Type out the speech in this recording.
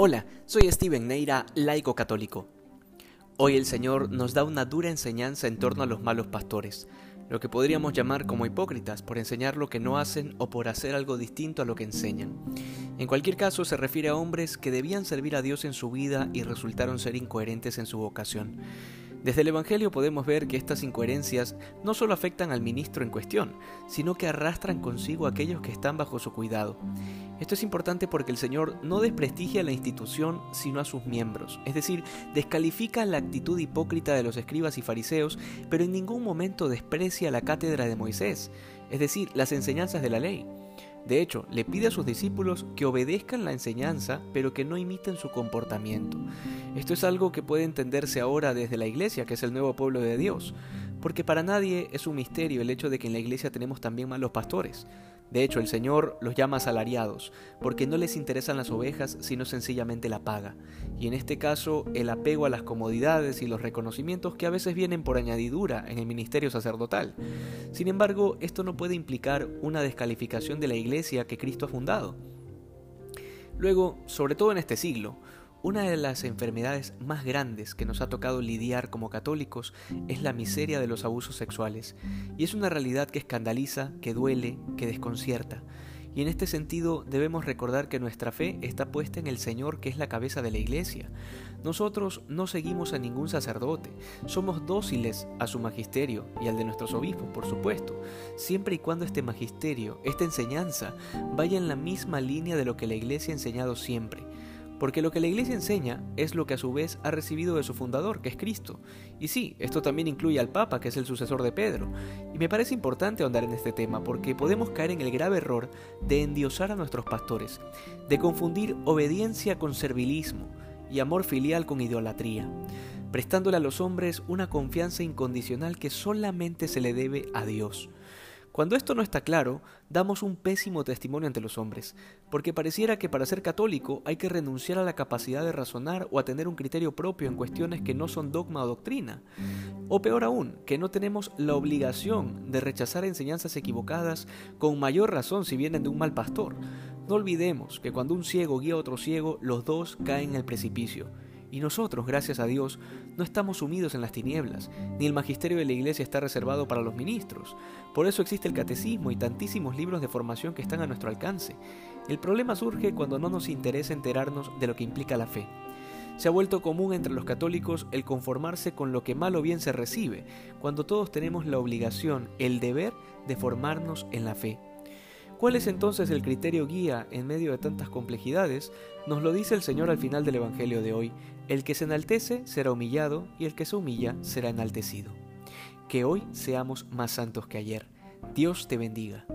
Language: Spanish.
Hola, soy Steven Neira, laico católico. Hoy el Señor nos da una dura enseñanza en torno a los malos pastores, lo que podríamos llamar como hipócritas por enseñar lo que no hacen o por hacer algo distinto a lo que enseñan. En cualquier caso se refiere a hombres que debían servir a Dios en su vida y resultaron ser incoherentes en su vocación. Desde el Evangelio podemos ver que estas incoherencias no solo afectan al ministro en cuestión, sino que arrastran consigo a aquellos que están bajo su cuidado. Esto es importante porque el Señor no desprestigia a la institución sino a sus miembros, es decir, descalifica la actitud hipócrita de los escribas y fariseos, pero en ningún momento desprecia la cátedra de Moisés, es decir, las enseñanzas de la ley. De hecho, le pide a sus discípulos que obedezcan la enseñanza, pero que no imiten su comportamiento. Esto es algo que puede entenderse ahora desde la iglesia, que es el nuevo pueblo de Dios, porque para nadie es un misterio el hecho de que en la iglesia tenemos también malos pastores. De hecho, el Señor los llama asalariados, porque no les interesan las ovejas, sino sencillamente la paga. Y en este caso, el apego a las comodidades y los reconocimientos que a veces vienen por añadidura en el ministerio sacerdotal. Sin embargo, esto no puede implicar una descalificación de la iglesia que Cristo ha fundado. Luego, sobre todo en este siglo, una de las enfermedades más grandes que nos ha tocado lidiar como católicos es la miseria de los abusos sexuales, y es una realidad que escandaliza, que duele, que desconcierta. Y en este sentido debemos recordar que nuestra fe está puesta en el Señor que es la cabeza de la Iglesia. Nosotros no seguimos a ningún sacerdote, somos dóciles a su magisterio y al de nuestros obispos, por supuesto, siempre y cuando este magisterio, esta enseñanza, vaya en la misma línea de lo que la Iglesia ha enseñado siempre porque lo que la Iglesia enseña es lo que a su vez ha recibido de su fundador, que es Cristo. Y sí, esto también incluye al Papa, que es el sucesor de Pedro. Y me parece importante ahondar en este tema, porque podemos caer en el grave error de endiosar a nuestros pastores, de confundir obediencia con servilismo y amor filial con idolatría, prestándole a los hombres una confianza incondicional que solamente se le debe a Dios. Cuando esto no está claro, damos un pésimo testimonio ante los hombres, porque pareciera que para ser católico hay que renunciar a la capacidad de razonar o a tener un criterio propio en cuestiones que no son dogma o doctrina. O peor aún, que no tenemos la obligación de rechazar enseñanzas equivocadas con mayor razón si vienen de un mal pastor. No olvidemos que cuando un ciego guía a otro ciego, los dos caen en el precipicio. Y nosotros, gracias a Dios, no estamos sumidos en las tinieblas, ni el magisterio de la iglesia está reservado para los ministros. Por eso existe el catecismo y tantísimos libros de formación que están a nuestro alcance. El problema surge cuando no nos interesa enterarnos de lo que implica la fe. Se ha vuelto común entre los católicos el conformarse con lo que mal o bien se recibe, cuando todos tenemos la obligación, el deber de formarnos en la fe. ¿Cuál es entonces el criterio guía en medio de tantas complejidades? Nos lo dice el Señor al final del Evangelio de hoy. El que se enaltece será humillado y el que se humilla será enaltecido. Que hoy seamos más santos que ayer. Dios te bendiga.